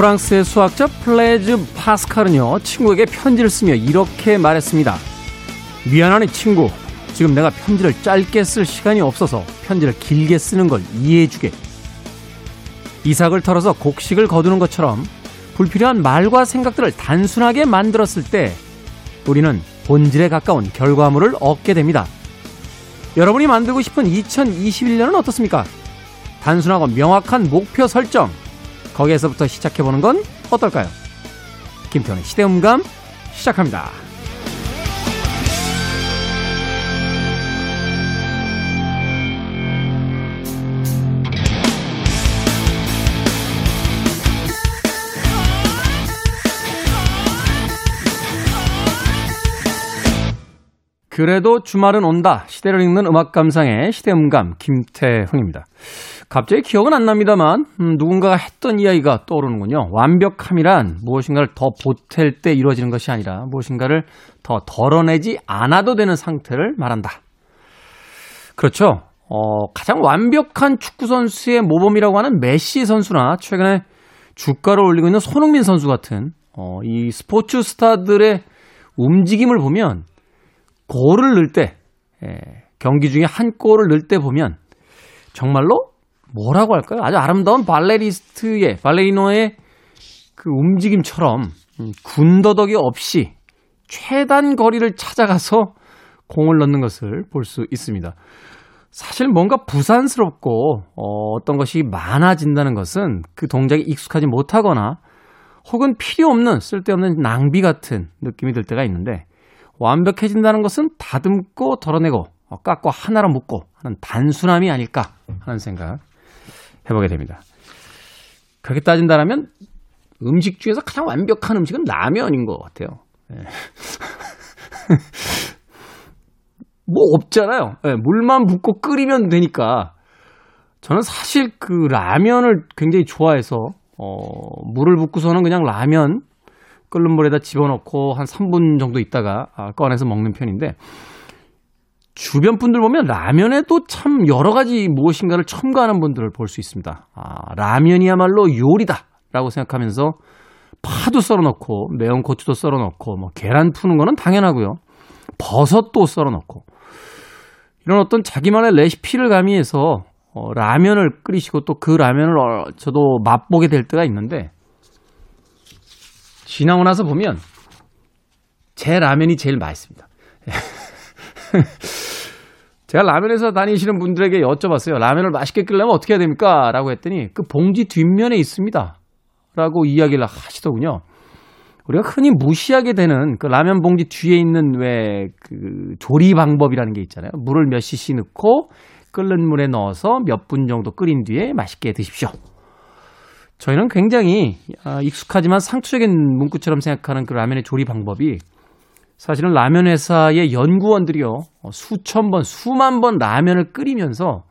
프랑스의 수학자 플레즈 파스칼은요, 친구에게 편지를 쓰며 이렇게 말했습니다. 미안하네, 친구. 지금 내가 편지를 짧게 쓸 시간이 없어서 편지를 길게 쓰는 걸 이해해주게. 이삭을 털어서 곡식을 거두는 것처럼 불필요한 말과 생각들을 단순하게 만들었을 때 우리는 본질에 가까운 결과물을 얻게 됩니다. 여러분이 만들고 싶은 2021년은 어떻습니까? 단순하고 명확한 목표 설정. 거기에서부터 시작해보는 건 어떨까요? 김태훈의 시대음감 시작합니다. 그래도 주말은 온다. 시대를 읽는 음악 감상의 시대음감 김태훈입니다. 갑자기 기억은 안 납니다만 음, 누군가가 했던 이야기가 떠오르는군요. 완벽함이란 무엇인가를 더 보탤 때 이루어지는 것이 아니라 무엇인가를 더 덜어내지 않아도 되는 상태를 말한다. 그렇죠. 어, 가장 완벽한 축구 선수의 모범이라고 하는 메시 선수나 최근에 주가를 올리고 있는 손흥민 선수 같은 어, 이 스포츠 스타들의 움직임을 보면 골을 넣을 때, 예, 경기 중에 한 골을 넣을 때 보면 정말로 뭐라고 할까요? 아주 아름다운 발레리스트의, 발레리노의 그 움직임처럼 음, 군더더기 없이 최단 거리를 찾아가서 공을 넣는 것을 볼 수 있습니다. 사실 뭔가 부산스럽고 어, 어떤 것이 많아진다는 것은 그 동작에 익숙하지 못하거나 혹은 필요 없는 쓸데없는 낭비 같은 느낌이 들 때가 있는데 완벽해진다는 것은 다듬고 덜어내고 어, 깎고 하나로 묶고 하는 단순함이 아닐까 하는 생각 해보게 됩니다. 그렇게 따진다면 음식 중에서 가장 완벽한 음식은 라면인 것 같아요. 네. 뭐 없잖아요. 네, 물만 붓고 끓이면 되니까. 저는 사실 그 라면을 굉장히 좋아해서 어, 물을 붓고서는 그냥 라면 끓는 물에다 집어넣고 한 3분 정도 있다가 아, 꺼내서 먹는 편인데 주변 분들 보면 라면에도 참 여러 가지 무엇인가를 첨가하는 분들을 볼 수 있습니다. 아, 라면이야말로 요리다 라고 생각하면서 파도 썰어 넣고 매운 고추도 썰어 넣고 뭐 계란 푸는 거는 당연하고요. 버섯도 썰어 넣고 이런 어떤 자기만의 레시피를 가미해서 어, 라면을 끓이시고 또 그 라면을 어, 저도 맛보게 될 때가 있는데 지나고 나서 보면 제 라면이 제일 맛있습니다. 제가 라면에서 다니시는 분들에게 여쭤봤어요. 라면을 맛있게 끓려면 어떻게 해야 됩니까? 라고 했더니 그 봉지 뒷면에 있습니다. 라고 이야기를 하시더군요. 우리가 흔히 무시하게 되는 그 라면 봉지 뒤에 있는 왜 그 조리 방법이라는 게 있잖아요. 물을 몇 cc 넣고 끓는 물에 넣어서 몇 분 정도 끓인 뒤에 맛있게 드십시오. 저희는 굉장히 아, 익숙하지만 상투적인 문구처럼 생각하는 그 라면의 조리 방법이 사실은 라면 회사의 연구원들이요 수천 번, 수만 번 라면을 끓이면서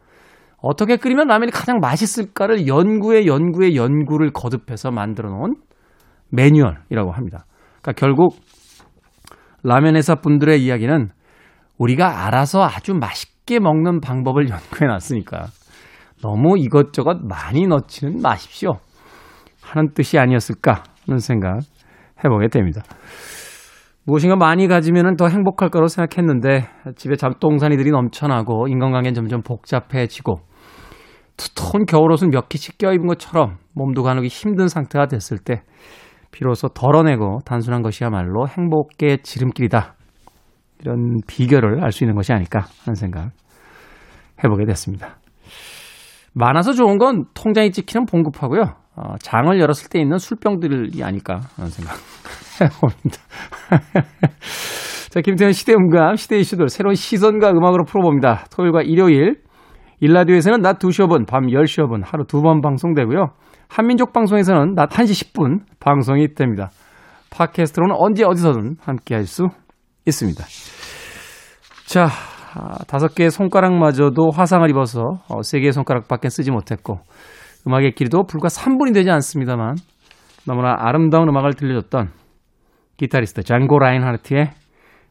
어떻게 끓이면 라면이 가장 맛있을까를 연구에 연구에 연구를 거듭해서 만들어 놓은 매뉴얼이라고 합니다. 그러니까 결국 라면 회사 분들의 이야기는 우리가 알아서 아주 맛있게 먹는 방법을 연구해 놨으니까 너무 이것저것 많이 넣지는 마십시오. 하는 뜻이 아니었을까 하는 생각 해보게 됩니다. 무엇인가 많이 가지면 더 행복할 거라고 생각했는데 집에 잠동산이들이 넘쳐나고 인간관계는 점점 복잡해지고 두터운 겨울옷은 몇 개씩 껴입은 것처럼 몸도 가누기 힘든 상태가 됐을 때 비로소 덜어내고 단순한 것이야말로 행복의 지름길이다. 이런 비결을 알 수 있는 것이 아닐까 하는 생각 해보게 됐습니다. 많아서 좋은 건 통장이 찍히는 봉급하고요. 어, 장을 열었을 때 있는 술병들이 아닐까 하는 생각 해봅니다. 자, 김태현 시대 음감, 시대 이슈들 새로운 시선과 음악으로 풀어봅니다. 토요일과 일요일, 일라디오에서는 낮 2시 5분, 밤 10시 5분 하루 두 번 방송되고요. 한민족 방송에서는 낮 1시 10분 방송이 됩니다. 팟캐스트로는 언제 어디서든 함께 할 수 있습니다. 자, 아, 다섯 개의 손가락마저도 화상을 입어서 어, 세 개의 손가락밖에 쓰지 못했고 음악의 길이도 불과 3분이 되지 않습니다만 너무나 아름다운 음악을 들려줬던 기타리스트 잔고 라인하르트의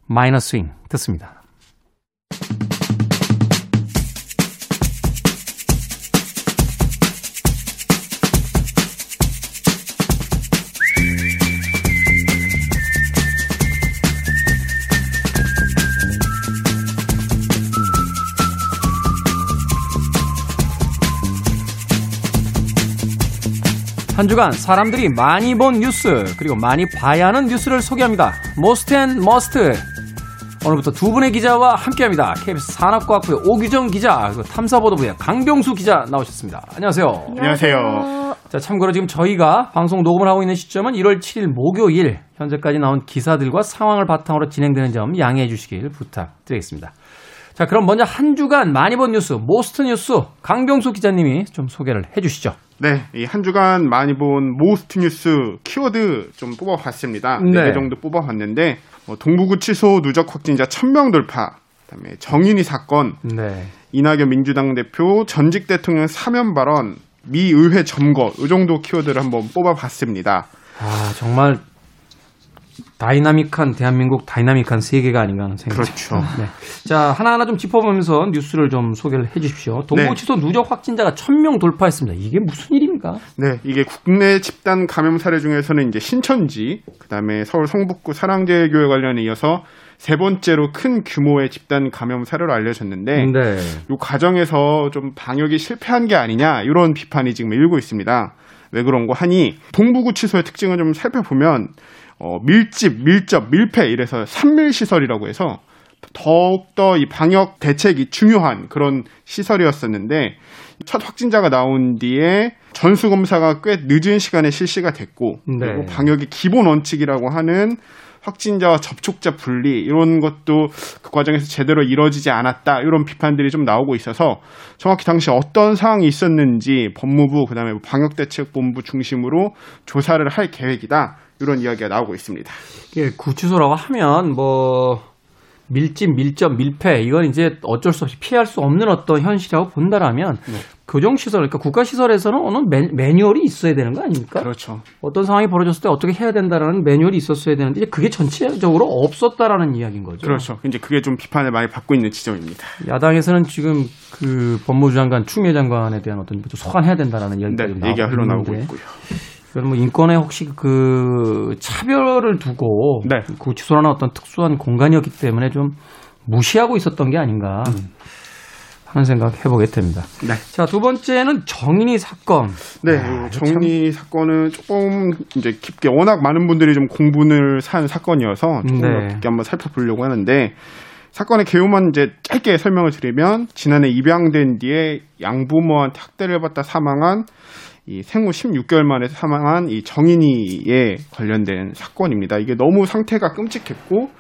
마이너 스윙 듣습니다. 한 주간 사람들이 많이 본 뉴스 그리고 많이 봐야 하는 뉴스를 소개합니다. Most and Must 오늘부터 두 분의 기자와 함께합니다. KBS 산업과학부의 오규정 기자 그리고 탐사보도부의 강병수 기자 나오셨습니다. 안녕하세요. 안녕하세요. 자 참고로 지금 저희가 방송 녹음을 하고 있는 시점은 1월 7일 목요일 현재까지 나온 기사들과 상황을 바탕으로 진행되는 점 양해해 주시길 부탁드리겠습니다. 자 그럼 먼저 한 주간 많이 본 뉴스 Most 뉴스 강병수 기자님이 좀 소개를 해 주시죠. 네, 이 한 주간 많이 본 Most 뉴스 키워드 좀 뽑아봤습니다. 네. 네개 정도 뽑아봤는데 뭐 동부구치소 누적 확진자 1000명 돌파, 그다음에 정인이 사건, 네. 이낙연 민주당 대표 전직 대통령 사면 발언, 미 의회 점거 이 정도 키워드를 한번 뽑아봤습니다. 아 정말 다이나믹한 대한민국 다이나믹한 세계가 아닌가 하는 생각이 그렇죠. 네. 자 하나하나 좀 짚어보면서 뉴스를 좀 소개를 해주십시오. 동부치소 누적 확진자가 1000명 돌파했습니다. 이게 무슨 일입니까? 네, 이게 국내 집단 감염 사례 중에서는 이제 신천지, 그다음에 서울 성북구 사랑제교회 관련에 이어서 세 번째로 큰 규모의 집단 감염 사례로 알려졌는데 네. 이 과정에서 좀 방역이 실패한 게 아니냐 이런 비판이 지금 일고 있습니다. 왜 그런 거 하니 동부구치소의 특징을 좀 살펴보면 어, 밀집, 밀접, 밀폐 이래서 산밀 시설이라고 해서 더욱더 이 방역 대책이 중요한 그런 시설이었었는데 첫 확진자가 나온 뒤에 전수 검사가 꽤 늦은 시간에 실시가 됐고 네. 그리고 방역의 기본 원칙이라고 하는 확진자와 접촉자 분리 이런 것도 그 과정에서 제대로 이루어지지 않았다 이런 비판들이 좀 나오고 있어서 정확히 당시 어떤 상황이 있었는지 법무부 그다음에 뭐 방역대책본부 중심으로 조사를 할 계획이다 이런 이야기가 나오고 있습니다. 이게 구치소라고 하면 뭐 밀집, 밀접, 밀폐 이건 이제 어쩔 수 없이 피할 수 없는 어떤 현실이라고 본다라면 네. 교정시설, 그러니까 국가시설에서는 어느 매, 매뉴얼이 있어야 되는 거 아닙니까? 그렇죠. 어떤 상황이 벌어졌을 때 어떻게 해야 된다라는 매뉴얼이 있었어야 되는데 이제 그게 전체적으로 없었다라는 이야기인 거죠. 그렇죠. 이제 그게 좀 비판을 많이 받고 있는 지점입니다. 야당에서는 지금 그 법무부 장관, 추미애 장관에 대한 어떤 소환해야 된다라는 이야기가 네, 좀 얘기가 나오고 흘러나오고 있는데 이건 뭐 인권에 혹시 그 차별을 두고 네. 구치소라는 어떤 특수한 공간이었기 때문에 좀 무시하고 있었던 게 아닌가 하는 생각 해보게 됩니다. 네. 자, 두 번째는 정인이 사건. 네, 아, 이 정리 사건은 조금 이제 깊게 워낙 많은 분들이 좀 공분을 산 사건이어서 조금 더 네. 깊게 한번 살펴보려고 하는데 사건의 개요만 이제 짧게 설명을 드리면 지난해 입양된 뒤에 양부모한테 학대를 받다 사망한 이 생후 16개월 만에 사망한 이 정인이에 관련된 사건입니다. 이게 너무 상태가 끔찍했고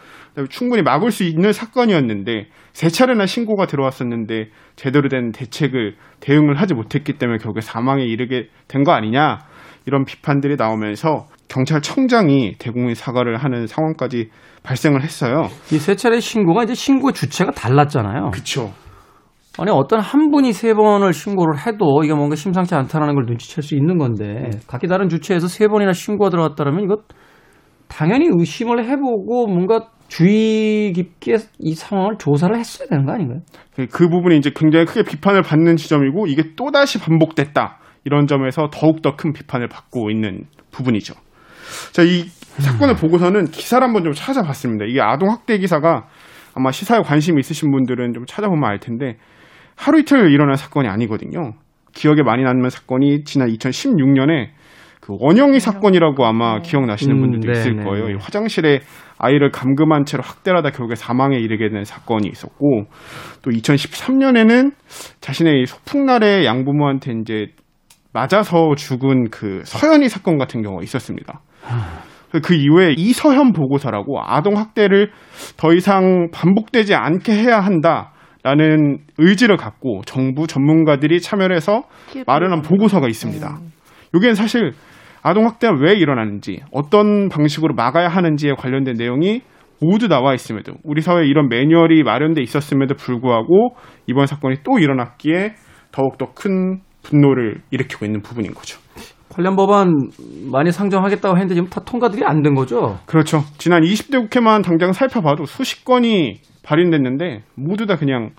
충분히 막을 수 있는 사건이었는데 세 차례나 신고가 들어왔었는데 제대로 된 대책을 대응을 하지 못했기 때문에 결국에 사망에 이르게 된 거 아니냐 이런 비판들이 나오면서 경찰청장이 대국민 사과를 하는 상황까지 발생을 했어요. 이 세 차례 신고가 이제 신고 주체가 달랐잖아요. 그렇죠. 아니 어떤 한 분이 세 번을 신고를 해도 이게 뭔가 심상치 않다는 걸 눈치챌 수 있는 건데 각기 다른 주체에서 세 번이나 신고가 들어갔다면 이거 당연히 의심을 해보고 뭔가 주의 깊게 이 상황을 조사를 했어야 되는 거 아닌가요? 그, 그 부분이 이제 굉장히 크게 비판을 받는 지점이고 이게 또 다시 반복됐다 이런 점에서 더욱 더 큰 비판을 받고 있는 부분이죠. 자, 이 사건을 보고서는 기사를 한번 좀 찾아봤습니다. 이게 아동 학대 기사가 아마 시사에 관심이 있으신 분들은 좀 찾아보면 알 텐데 하루 이틀 일어난 사건이 아니거든요. 기억에 많이 남는 사건이 지난 2016년에 그 원영이 사건이라고 아마 기억나시는 음, 분들도 네, 있을 네, 거예요. 네. 이 화장실에 아이를 감금한 채로 학대하다 결국에 사망에 이르게 된 사건이 있었고 또 2013년에는 자신의 이 소풍날에 양부모한테 이제 맞아서 죽은 그 서현이 사건 같은 경우가 있었습니다. 그 이후에 이서현 보고서라고 아동 학대를 더 이상 반복되지 않게 해야 한다 라는 의지를 갖고 정부 전문가들이 참여해서 마련한 보고서가 있습니다. 여기엔 사실 아동 학대가 왜 일어나는지 어떤 방식으로 막아야 하는지에 관련된 내용이 모두 나와 있음에도 우리 사회에 이런 매뉴얼이 마련돼 있었음에도 불구하고 이번 사건이 또 일어났기에 더욱더 큰 분노를 일으키고 있는 부분인 거죠. 관련 법안 많이 상정하겠다고 했는데 지금 다 통과들이 안 된 거죠? 그렇죠. 지난 20대 국회만 당장 살펴봐도 수십 건이 발의됐는데 모두 다 그냥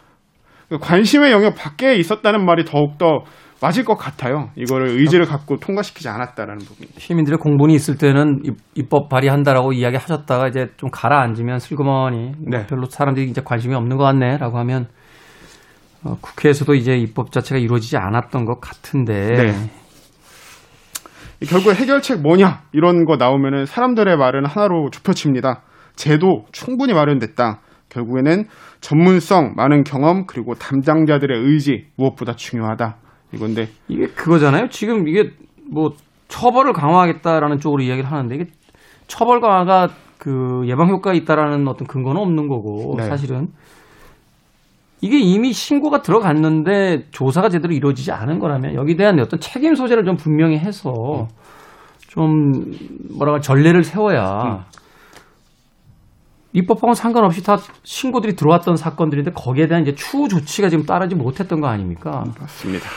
관심의 영역 밖에 있었다는 말이 더욱더 맞을 것 같아요. 이거를 의지를 갖고 통과시키지 않았다라는 부분이. 시민들의 공분이 있을 때는 입- 입법 발의한다라고 이야기하셨다가 이제 좀 가라앉으면 슬그머니 네. 별로 사람들이 이제 관심이 없는 것 같네라고 하면 어, 국회에서도 이제 입법 자체가 이루어지지 않았던 것 같은데 네. 결국 해결책 뭐냐 이런 거 나오면은 사람들의 말은 하나로 좁혀집니다. 제도 충분히 마련됐다. 결국에는 전문성, 많은 경험 그리고 담당자들의 의지 무엇보다 중요하다. 이건데 이게 그거잖아요. 지금 이게 뭐 처벌을 강화하겠다라는 쪽으로 이야기를 하는데 이게 처벌 강화가 그 예방 효과가 있다라는 어떤 근거는 없는 거고 네. 사실은 이게 이미 신고가 들어갔는데 조사가 제대로 이루어지지 않은 거라면 여기에 대한 어떤 책임 소재를 좀 분명히 해서 좀 뭐랄까 전례를 세워야 입법하고는 상관없이 다 신고들이 들어왔던 사건들인데 거기에 대한 이제 추후 조치가 지금 따르지 못했던 거 아닙니까? 맞습니다.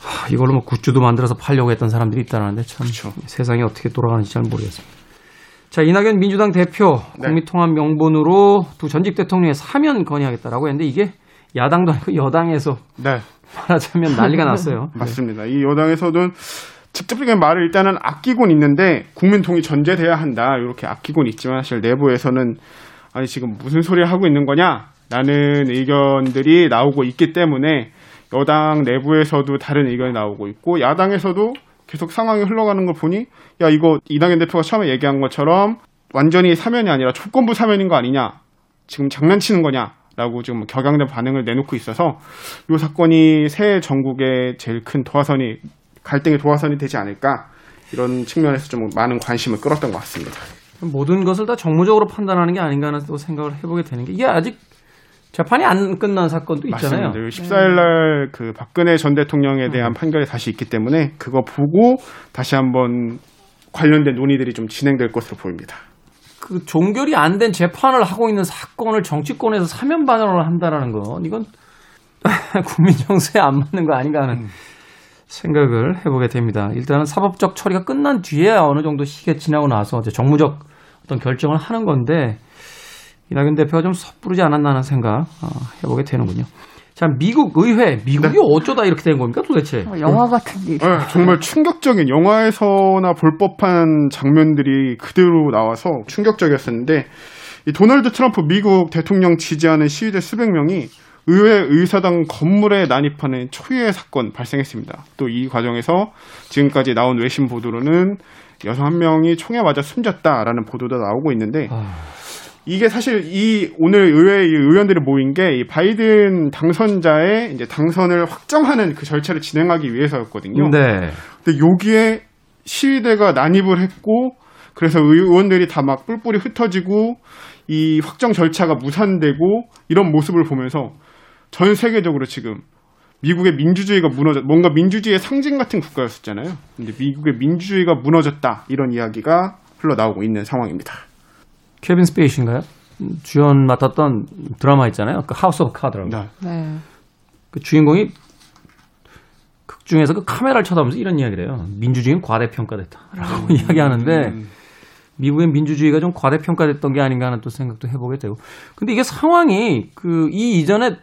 하, 이걸로 뭐 굿즈도 만들어서 팔려고 했던 사람들이 있다는데 참 그렇죠. 세상이 어떻게 돌아가는지 잘 모르겠습니다. 자 이낙연 민주당 대표 네. 국민통합 명분으로 두 전직 대통령의 사면 건의하겠다라고 했는데 이게 야당도 아니고 여당에서 네. 말하자면 난리가 났어요. 맞습니다. 이 여당에서는 직접적인 말을 일단은 아끼곤 있는데 국민 동의 전제돼야 한다. 이렇게 아끼곤 있지만 사실 내부에서는 아니 지금 무슨 소리를 하고 있는 거냐라는 의견들이 나오고 있기 때문에 여당 내부에서도 다른 의견이 나오고 있고 야당에서도 계속 상황이 흘러가는 걸 보니 야 이거 이낙연 대표가 처음에 얘기한 것처럼 완전히 사면이 아니라 조건부 사면인 거 아니냐 지금 장난치는 거냐라고 지금 격양된 반응을 내놓고 있어서 이 사건이 새 전국의 제일 큰 도화선이 갈등의 도화선이 되지 않을까 이런 측면에서 좀 많은 관심을 끌었던 것 같습니다. 모든 것을 다 정무적으로 판단하는 게 아닌가 하는 또 생각을 해보게 되는 게 이게 아직 재판이 안 끝난 사건도 있잖아요. 네. 맞습니다. 14일 날그 박근혜 전 대통령에 대한 판결이 다시 있기 때문에 그거 보고 다시 한번 관련된 논의들이 좀 진행될 것으로 보입니다. 그 종결이 안 된 재판을 하고 있는 사건을 정치권에서 사면 반환을 한다라는 건 이건 국민 정서에 안 맞는 거 아닌가 하는 생각을 해보게 됩니다. 일단은 사법적 처리가 끝난 뒤에야 어느 정도 시기가 지나고 나서 이제 정무적 어떤 결정을 하는 건데 이낙연 대표가 좀 섣부르지 않았나 하는 생각 어, 해보게 되는군요. 자, 미국 의회, 미국이 네. 어쩌다 이렇게 된 겁니까 도대체? 어, 영화 같은 일. 네, 정말 충격적인 영화에서나 볼 법한 장면들이 그대로 나와서 충격적이었었는데 이 도널드 트럼프 미국 대통령 지지하는 시위대 수백 명이 의회 의사당 건물에 난입하는 초유의 사건 발생했습니다. 또 이 과정에서 지금까지 나온 외신 보도로는 여성 한 명이 총에 맞아 숨졌다라는 보도도 나오고 있는데 아, 이게 사실 이 오늘 의회 이 의원들이 모인 게 이 바이든 당선자의 이제 당선을 확정하는 그 절차를 진행하기 위해서였거든요. 네. 근데 여기에 시위대가 난입을 했고 그래서 의원들이 다 막 뿔뿔이 흩어지고 이 확정 절차가 무산되고 이런 모습을 보면서 전 세계적으로 지금 미국의 민주주의가 무너졌 뭔가 민주주의의 상징 같은 국가였었잖아요. 근데 미국의 민주주의가 무너졌다 이런 이야기가 흘러나오고 있는 상황입니다. 케빈 스페이시인가요? 주연 맡았던 드라마 있잖아요. 그 House of Cards라고. 네. 네. 그 주인공이 극 중에서 그 카메라를 쳐다보면서 이런 이야기를 해요. 민주주의는 과대평가됐다라고 이야기하는데 음. 미국의 민주주의가 좀 과대평가됐던 게 아닌가 하는 또 생각도 해보게 되고. 근데 이게 상황이 그 이 이전에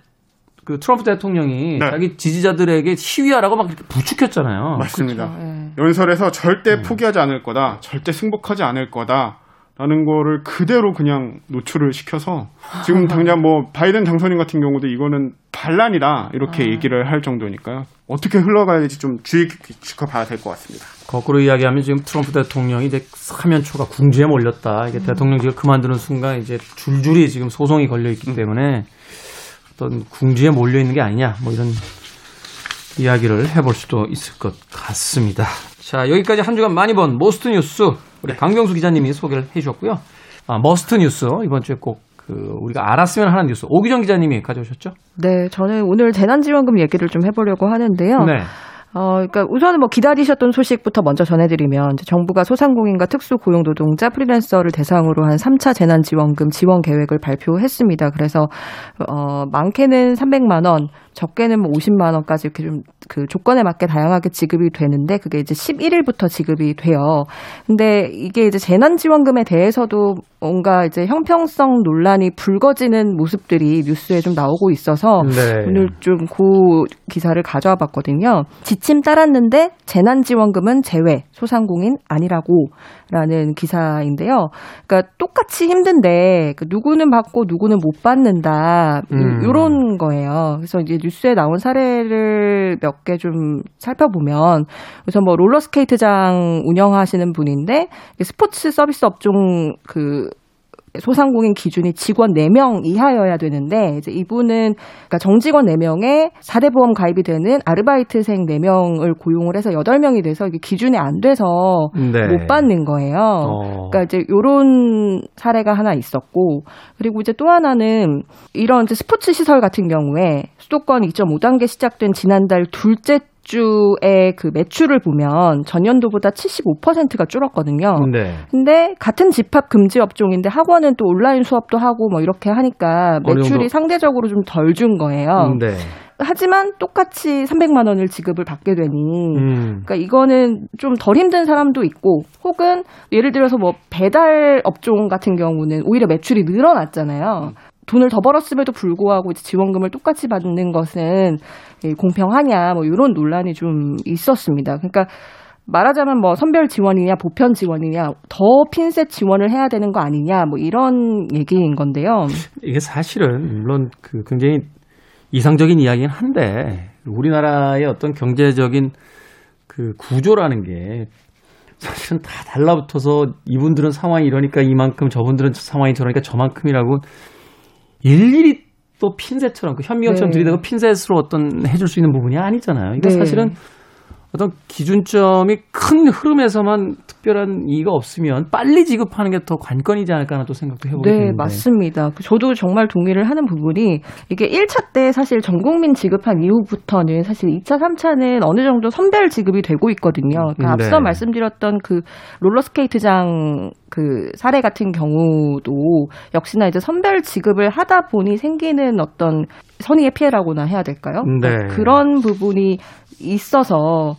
그 트럼프 대통령이 네. 자기 지지자들에게 시위하라고 막 이렇게 부축했잖아요. 맞습니다. 그렇죠. 예. 연설에서 음. 절대 포기하지 않을 거다, 절대 승복하지 않을 거다. 라는 거를 그대로 그냥 노출을 시켜서 지금 당장 뭐 바이든 당선인 같은 경우도 이거는 반란이다 이렇게 아. 얘기를 할 정도니까요. 어떻게 흘러가야 될지 좀 주의 깊게 지켜봐야 될 것 같습니다. 거꾸로 이야기하면 지금 트럼프 대통령이 이제 사면초가 궁지에 몰렸다. 이게 대통령직을 그만두는 순간 이제 줄줄이 지금 소송이 걸려 있기 때문에 어떤 궁지에 몰려 있는 게 아니냐. 뭐 이런 이야기를 해볼 수도 있을 것 같습니다. 자, 여기까지 한 주간 많이 본 Most 뉴스 우리 강병수 기자님이 소개를 해 주셨고요. 아, Must 뉴스 이번 주에 꼭 그 우리가 알았으면 하는 뉴스 오기정 기자님이 가져오셨죠? 네, 저는 오늘 재난지원금 얘기를 좀 해보려고 하는데요. 네. 어, 그러니까 우선은 뭐 기다리셨던 소식부터 먼저 전해드리면 정부가 소상공인과 특수고용노동자 프리랜서를 대상으로 한 3차 재난지원금 지원 계획을 발표했습니다. 그래서 어, 많게는 300만 원, 적게는 뭐 50만 원까지 이렇게 좀 그 조건에 맞게 다양하게 지급이 되는데 그게 이제 11일부터 지급이 돼요. 근데 이게 이제 재난지원금에 대해서도 뭔가 이제 형평성 논란이 불거지는 모습들이 뉴스에 좀 나오고 있어서 네. 오늘 좀 그 기사를 가져와 봤거든요. 지침 따랐는데 재난지원금은 제외, 소상공인 아니라고라는 기사인데요. 그러니까 똑같이 힘든데 그 누구는 받고 누구는 못 받는다 음. 이런 거예요. 그래서 이제 뉴스에 나온 사례를 몇 개 좀 살펴보면 우선 뭐 롤러스케이트장 운영하시는 분인데 스포츠 서비스 업종 그 소상공인 기준이 직원 4명 이하여야 되는데 이제 이분은 그러니까 정직원 4명에 4대 보험 가입이 되는 아르바이트생 4명을 고용을 해서 8명이 돼서 이게 기준이 안 돼서 네. 못 받는 거예요. 어. 그러니까 이제 요런 사례가 하나 있었고 그리고 이제 또 하나는 이런 이제 스포츠 시설 같은 경우에 수도권 2.5단계 시작된 지난달 둘째 주의 그 매출을 보면 전년도보다 75%가 줄었거든요. 네. 근데 같은 집합 금지 업종인데 학원은 또 온라인 수업도 하고 뭐 이렇게 하니까? 매출이 상대적으로 좀 덜 준 거예요. 네. 하지만 똑같이 300만 원을 지급을 받게 되니 음. 그러니까 이거는 좀 덜 힘든 사람도 있고 혹은 예를 들어서 뭐 배달 업종 같은 경우는 오히려 매출이 늘어났잖아요. 돈을 더 벌었음에도 불구하고 지원금을 똑같이 받는 것은 예, 공평하냐 뭐 이런 논란이 좀 있었습니다. 그러니까 말하자면 뭐 선별 지원이냐 보편 지원이냐 더 핀셋 지원을 해야 되는 거 아니냐 뭐 이런 얘기인 건데요. 이게 사실은 물론 그 굉장히 이상적인 이야기긴 한데 우리나라의 어떤 경제적인 그 구조라는 게 사실은 다 달라붙어서 이분들은 상황이 이러니까 이만큼 저분들은 상황이 저러니까 저만큼이라고 일일이 또 핀셋처럼 그 현미경처럼 네. 들이대고 핀셋으로 어떤 해줄 수 있는 부분이 아니잖아요. 이거 네. 사실은 어떤 기준점이 큰 흐름에서만 특별한 이의가 없으면 빨리 지급하는 게 더 관건이지 않을까 하는 또 생각도 해보게 네, 되는데. 맞습니다. 저도 정말 동의를 하는 부분이 이게 1차 때 사실 전 국민 지급한 이후부터는 사실 2차, 3차는 어느 정도 선별 지급이 되고 있거든요. 그러니까 네. 앞서 말씀드렸던 그 롤러스케이트장 그 사례 같은 경우도 역시나 이제 선별 지급을 하다 보니 생기는 어떤 선의의 피해라고나 해야 될까요? 네. 그러니까 그런 부분이 있어서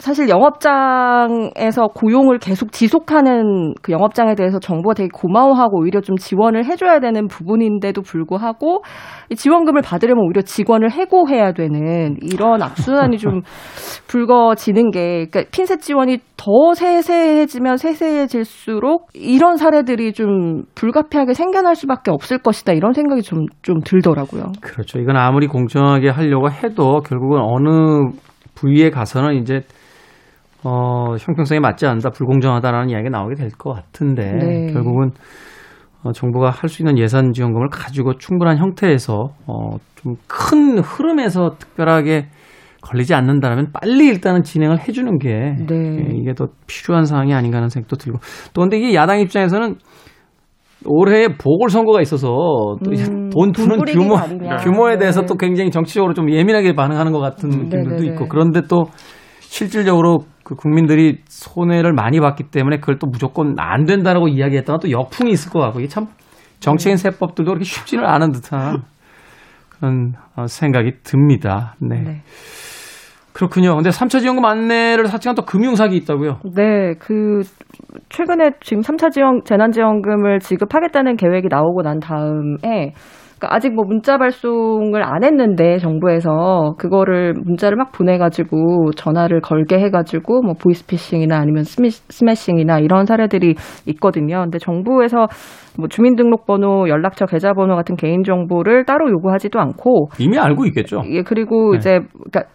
사실 영업장에서 고용을 계속 지속하는 그 영업장에 대해서 정부가 되게 고마워하고 오히려 좀 지원을 해줘야 되는 부분인데도 불구하고 이 지원금을 받으려면 오히려 직원을 해고해야 되는 이런 악순환이 좀 불거지는 게 그러니까 핀셋 지원이 더 세세해지면 세세해질수록 이런 사례들이 좀 불가피하게 생겨날 수밖에 없을 것이다 이런 생각이 좀 좀 들더라고요. 그렇죠. 이건 아무리 공정하게 하려고 해도 결국은 어느 부위에 가서는 이제 어, 형평성에 맞지 않는다, 불공정하다라는 이야기가 나오게 될 것 같은데 네. 결국은 어, 정부가 할 수 있는 예산 지원금을 가지고 충분한 형태에서 어, 좀 큰 흐름에서 특별하게 걸리지 않는다면 빨리 일단은 진행을 해주는 게 네. 예, 이게 더 필요한 사항이 아닌가 하는 생각도 들고 또 근데 이게 야당 입장에서는 올해 보궐선거가 있어서 또 음, 돈돈 푸는 규모. 규모에 네. 대해서 또 굉장히 정치적으로 좀 예민하게 반응하는 것 같은 느낌들도 네네네. 있고 그런데 또 실질적으로 그 국민들이 손해를 많이 봤기 때문에 그걸 또 무조건 안 된다라고 이야기했다가 또 역풍이 있을 것 같고 이게 참 정치인 세법들도 그렇게 쉽지는 않은 듯한 그런 어, 생각이 듭니다. 네. 네. 그렇군요. 근데 3차 지원금 안내를 사칭한 또 금융사기 있다고요? 네, 그 최근에 지금 3차 지원 재난지원금을 지급하겠다는 계획이 나오고 난 다음에 그러니까 아직 뭐 문자 발송을 안 했는데 정부에서 그거를 문자를 막 보내가지고 전화를 걸게 해가지고 뭐 보이스피싱이나 아니면 스미, 스매싱이나 이런 사례들이 있거든요. 근데 정부에서 뭐 주민등록번호, 연락처, 계좌번호 같은 개인 정보를 따로 요구하지도 않고 이미 알고 있겠죠. 예, 그리고 네. 이제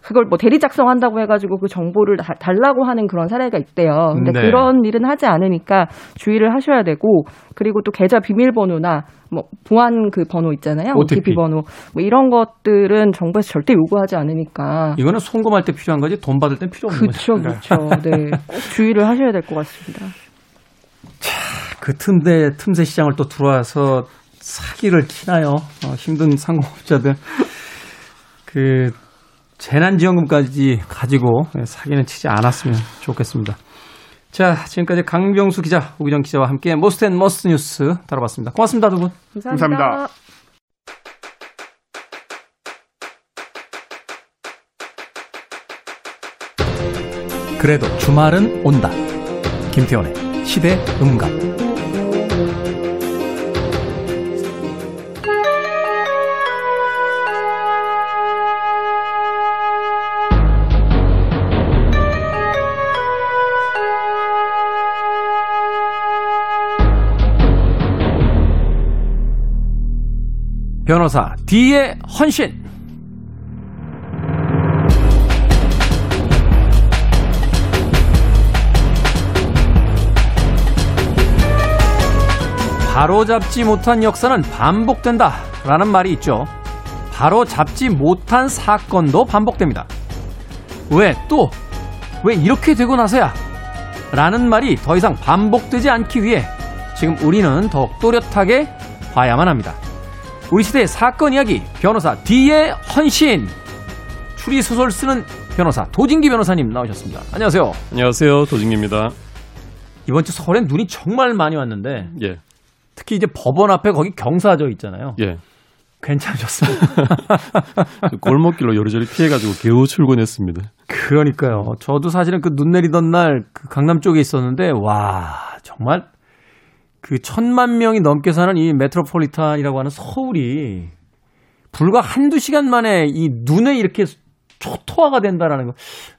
그걸 뭐 대리 작성한다고 해가지고 그 정보를 다, 달라고 하는 그런 사례가 있대요. 근데 네. 그런 일은 하지 않으니까 주의를 하셔야 되고 그리고 또 계좌 비밀번호나 뭐 보안 그 번호 있잖아요. OTP. OTP 번호 뭐 이런 것들은 정부에서 절대 요구하지 않으니까. 이거는 송금할 때 필요한 거지 돈 받을 땐 필요 없는 거죠. 그렇죠, 그렇죠. 네, 꼭 주의를 하셔야 될 것 같습니다. 그 틈새 틈새 시장을 또 들어와서 사기를 치나요? 어, 힘든 상공업자들 그 재난지원금까지 가지고 사기는 치지 않았으면 좋겠습니다. 자, 지금까지 강병수 기자, 오기정 기자와 함께 Most and Must 뉴스 다뤄봤습니다. 고맙습니다, 두 분. 감사합니다. 그래도 주말은 온다. 김태훈의 시대 음감. D의 헌신. 바로 잡지 못한 역사는 반복된다. 라는 말이 있죠. 바로 잡지 못한 사건도 반복됩니다. 왜 또? 왜 이렇게 되고 나서야? 라는 말이 더 이상 반복되지 않기 위해 지금 우리는 더욱 또렷하게 봐야만 합니다. 우리 시대의 사건 이야기 변호사 D의 헌신 추리 소설 쓰는 변호사 도진기 변호사님 나오셨습니다. 안녕하세요. 안녕하세요. 도진기입니다. 이번 주 설엔 눈이 정말 많이 왔는데 예, 특히 이제 법원 앞에 거기 경사져 있잖아요. 예. 괜찮으셨어요? 골목길로 요리조리 피해가지고 겨우 출근했습니다. 그러니까요. 저도 사실은 그 눈 내리던 날 그 강남 쪽에 있었는데 와 정말 그 천만 명이 넘게 사는 이 메트로폴리탄이라고 하는 서울이 불과 한두 시간 만에 이 눈에 이렇게 초토화가 된다라는 거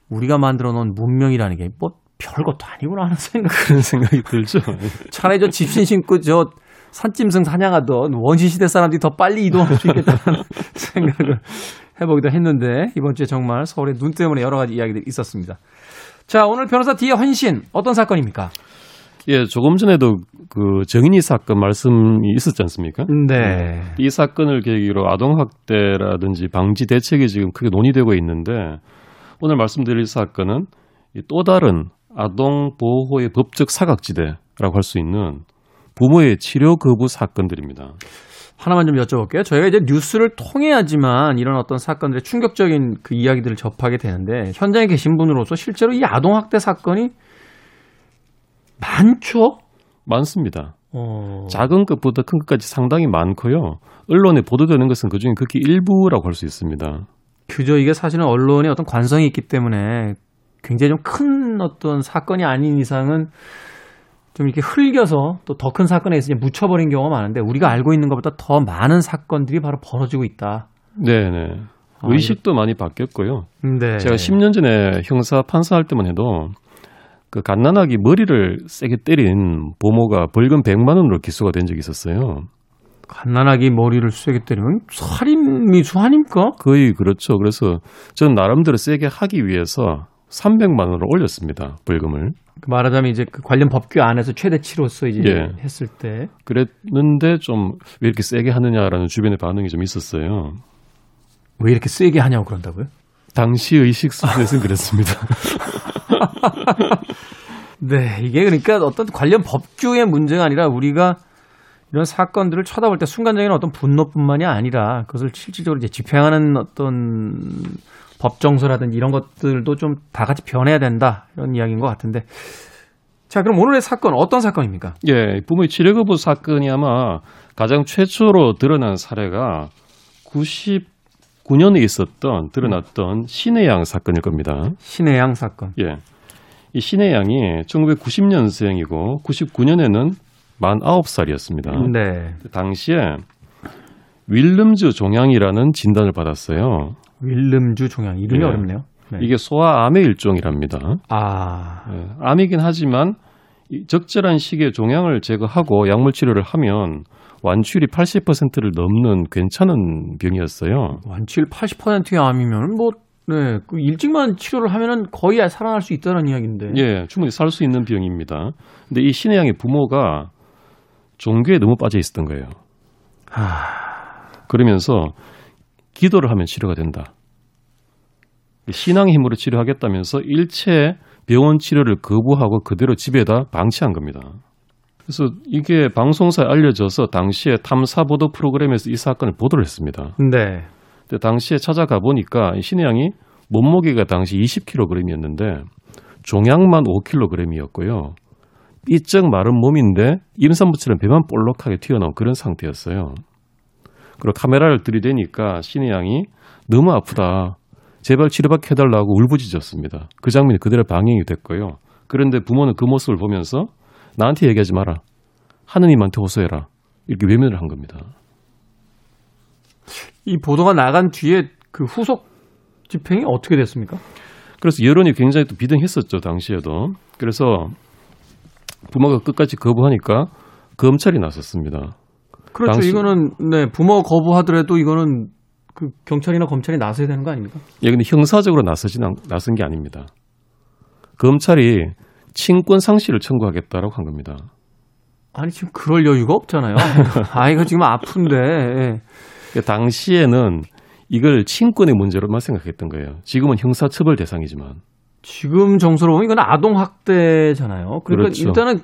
우리가 만들어 놓은 문명이라는 게 뭐 별것도 아니구나 하는 생각. 그런 생각이 들죠. 차라리 저 집신 신고 저 산짐승 사냥하던 원시 시대 사람들이 더 빨리 이동할 수 있겠다는 생각을 해보기도 했는데 이번 주에 정말 서울의 눈 때문에 여러 가지 이야기들이 있었습니다. 자 오늘 변호사 뒤에 헌신 어떤 사건입니까? 예, 조금 전에도 그 정인이 사건 말씀이 있었지 않습니까? 네. 이 사건을 계기로 아동학대라든지 방지 대책이 지금 크게 논의되고 있는데 오늘 말씀드릴 사건은 이또 다른 아동 보호의 법적 사각지대라고 할 수 있는 부모의 치료 거부 사건들입니다. 하나만 좀 여쭤볼게요. 저희가 이제 뉴스를 통해야지만 이런 어떤 사건들의 충격적인 그 이야기들을 접하게 되는데 현장에 계신 분으로서 실제로 이 아동학대 사건이 많죠? 많습니다. 어... 작은 것부터 큰 것까지 상당히 많고요. 언론에 보도되는 것은 그중에 극히 일부라고 할 수 있습니다. 그저 이게 사실은 언론의 어떤 관성이 있기 때문에 굉장히 좀 큰 어떤 사건이 아닌 이상은 좀 이렇게 흘겨서 또 더 큰 사건에 있어 묻혀버린 경우가 많은데 우리가 알고 있는 것보다 더 많은 사건들이 바로 벌어지고 있다. 네네. 아, 의식도 많이 바뀌었고요. 네. 제가 10년 전에 형사 판사할 때만 해도 그 갓난아기 머리를 세게 때린 보모가 벌금 100만 원으로 기소가 된 적이 있었어요. 갓난아기 머리를 세게 때리면 살인 미 수 아닙니까? 거의 그렇죠. 그래서 저는 나름대로 세게 하기 위해서 300만 원으로 올렸습니다. 벌금을. 그 말하자면 이제 그 관련 법규 안에서 최대치로서 이제 예. 했을 때 그랬는데 좀 왜 이렇게 세게 하느냐라는 주변의 반응이 좀 있었어요. 왜 이렇게 세게 하냐고 그런다고요? 당시 의 식 수준에서는 그랬습니다. 네, 이게 그러니까 어떤 관련 법규의 문제가 아니라 우리가 이런 사건들을 쳐다볼 때 순간적인 어떤 분노뿐만이 아니라 그것을 실질적으로 이제 집행하는 어떤 법 정서라든지 이런 것들도 좀 다 같이 변해야 된다 이런 이야기인 것 같은데 자 그럼 오늘의 사건 어떤 사건입니까? 예, 부모의 치료 거부 사건이 아마 가장 최초로 드러난 사례가 99년에 있었던 드러났던 신의 양 사건일 겁니다. 신의 양 사건. 예. 이 신의 양이 1990년생이고 99년에는 만 9살이었습니다. 네, 당시에 윌름즈 종양이라는 진단을 받았어요. 윌름주 종양 이름이 예. 어렵네요. 네. 이게 소아암의 일종이랍니다. 아 예, 암이긴 하지만 이 적절한 시기에 종양을 제거하고 약물 치료를 하면 완치율이 80%를 넘는 괜찮은 병이었어요. 완치율 80%의 암이면 뭐 네, 그 일찍만 치료를 하면은 거의 살아날 수 있다는 이야기인데. 예, 충분히 살 수 있는 병입니다. 근데 이 신의 양의 부모가 종교에 너무 빠져 있었던 거예요. 그러면서 기도를 하면 치료가 된다. 신앙의 힘으로 치료하겠다면서 일체 병원 치료를 거부하고 그대로 집에다 방치한 겁니다. 그래서 이게 방송사에 알려져서 당시에 탐사 보도 프로그램에서 이 사건을 보도를 했습니다. 네. 근데 당시에 찾아가 보니까 이 신의 양이 몸무게가 당시 20kg이었는데 종양만 5kg이었고요. 삐쩍 마른 몸인데 임산부처럼 배만 볼록하게 튀어나온 그런 상태였어요. 그리고 카메라를 들이대니까 신의 양이 너무 아프다. 제발 치료받게 해달라고 울부짖었습니다. 그 장면이 그대로 방영이 됐고요. 그런데 부모는 그 모습을 보면서 나한테 얘기하지 마라. 하느님한테 호소해라. 이렇게 외면을 한 겁니다. 이 보도가 나간 뒤에 그 후속 집행이 어떻게 됐습니까? 그래서 여론이 굉장히 또 비등했었죠 당시에도. 그래서 부모가 끝까지 거부하니까 검찰이 나섰습니다. 그렇죠. 당시- 이거는 네 부모 거부하더라도 이거는 그 경찰이나 검찰이 나서야 되는 거 아닙니까? 예, 근데 형사적으로 나서진 않, 나선 게 아닙니다. 검찰이 친권 상실을 청구하겠다라고 한 겁니다. 아니 지금 그럴 여유가 없잖아요. 아이가 지금 아픈데 예. 그러니까 당시에는 이걸 친권의 문제로만 생각했던 거예요. 지금은 형사처벌 대상이지만. 지금 정서로 보면 이건 아동 학대잖아요. 그러니까 그렇죠. 일단은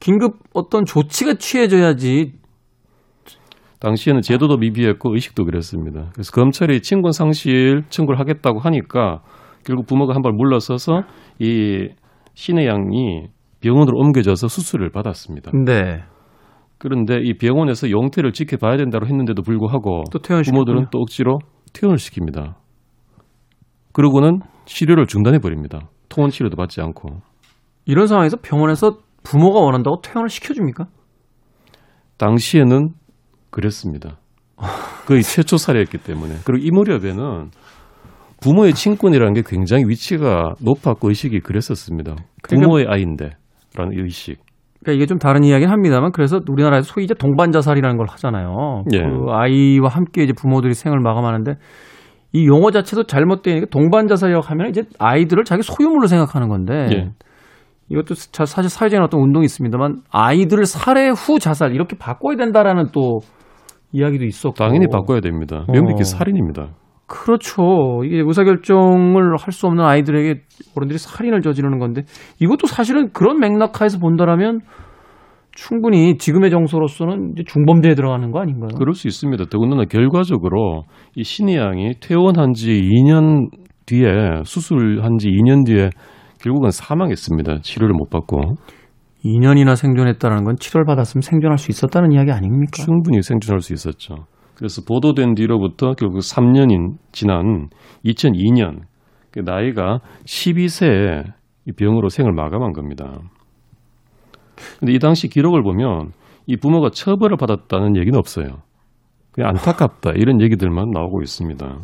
긴급 어떤 조치가 취해져야지. 당시에는 제도도 미비했고 의식도 그랬습니다. 그래서 검찰이 친권 상실 청구를 하겠다고 하니까 결국 부모가 한 발 물러서서 이 신의 양이 병원으로 옮겨져서 수술을 받았습니다. 네. 그런데 이 병원에서 용태를 지켜봐야 된다고 했는데도 불구하고 또. 부모들은 또 억지로 퇴원을 시킵니다. 그러고는 치료를 중단해 버립니다. 통원 치료도 받지 않고 이런 상황에서 병원에서 부모가 원한다고 퇴원을 시켜줍니까? 당시에는 그랬습니다. 거의 최초 사례였기 때문에 그리고 이 무렵에는 부모의 친권이라는 게 굉장히 위치가 높았고 의식이 그랬었습니다. 그러니까- 부모의 아이인데라는 의식. 그러니까 이게 좀 다른 이야기는 합니다만 그래서 우리나라에서 소위 이제 동반자살이라는 걸 하잖아요. 예. 그 아이와 함께 이제 부모들이 생을 마감하는데 이 용어 자체도 잘못되니까 동반자살이라고 하면 이제 아이들을 자기 소유물로 생각하는 건데 예. 이것도 사- 사실 사회적인 어떤 운동이 있습니다만 아이들을 살해 후 자살 이렇게 바꿔야 된다라는 또 이야기도 있었고 당연히 바꿔야 됩니다. 명백히 어. 살인입니다. 그렇죠. 이게 의사결정을 할 수 없는 아이들에게 어른들이 살인을 저지르는 건데 이것도 사실은 그런 맥락하에서 본다라면 충분히 지금의 정서로서는 이제 중범죄에 들어가는 거 아닌가요? 그럴 수 있습니다. 더군다나 결과적으로 이 신의 양이 퇴원한 지 2년 뒤에 수술한 지 2년 뒤에 결국은 사망했습니다. 치료를 못 받고 2년이나 생존했다는 건 치료를 받았으면 생존할 수 있었다는 이야기 아닙니까? 충분히 생존할 수 있었죠. 그래서 보도된 뒤로부터 결국 3년인 지난 2002년 그 나이가 12세에 이 병으로 생을 마감한 겁니다. 근데 이 당시 기록을 보면 이 부모가 처벌을 받았다는 얘기는 없어요. 그냥 안타깝다 이런 얘기들만 나오고 있습니다.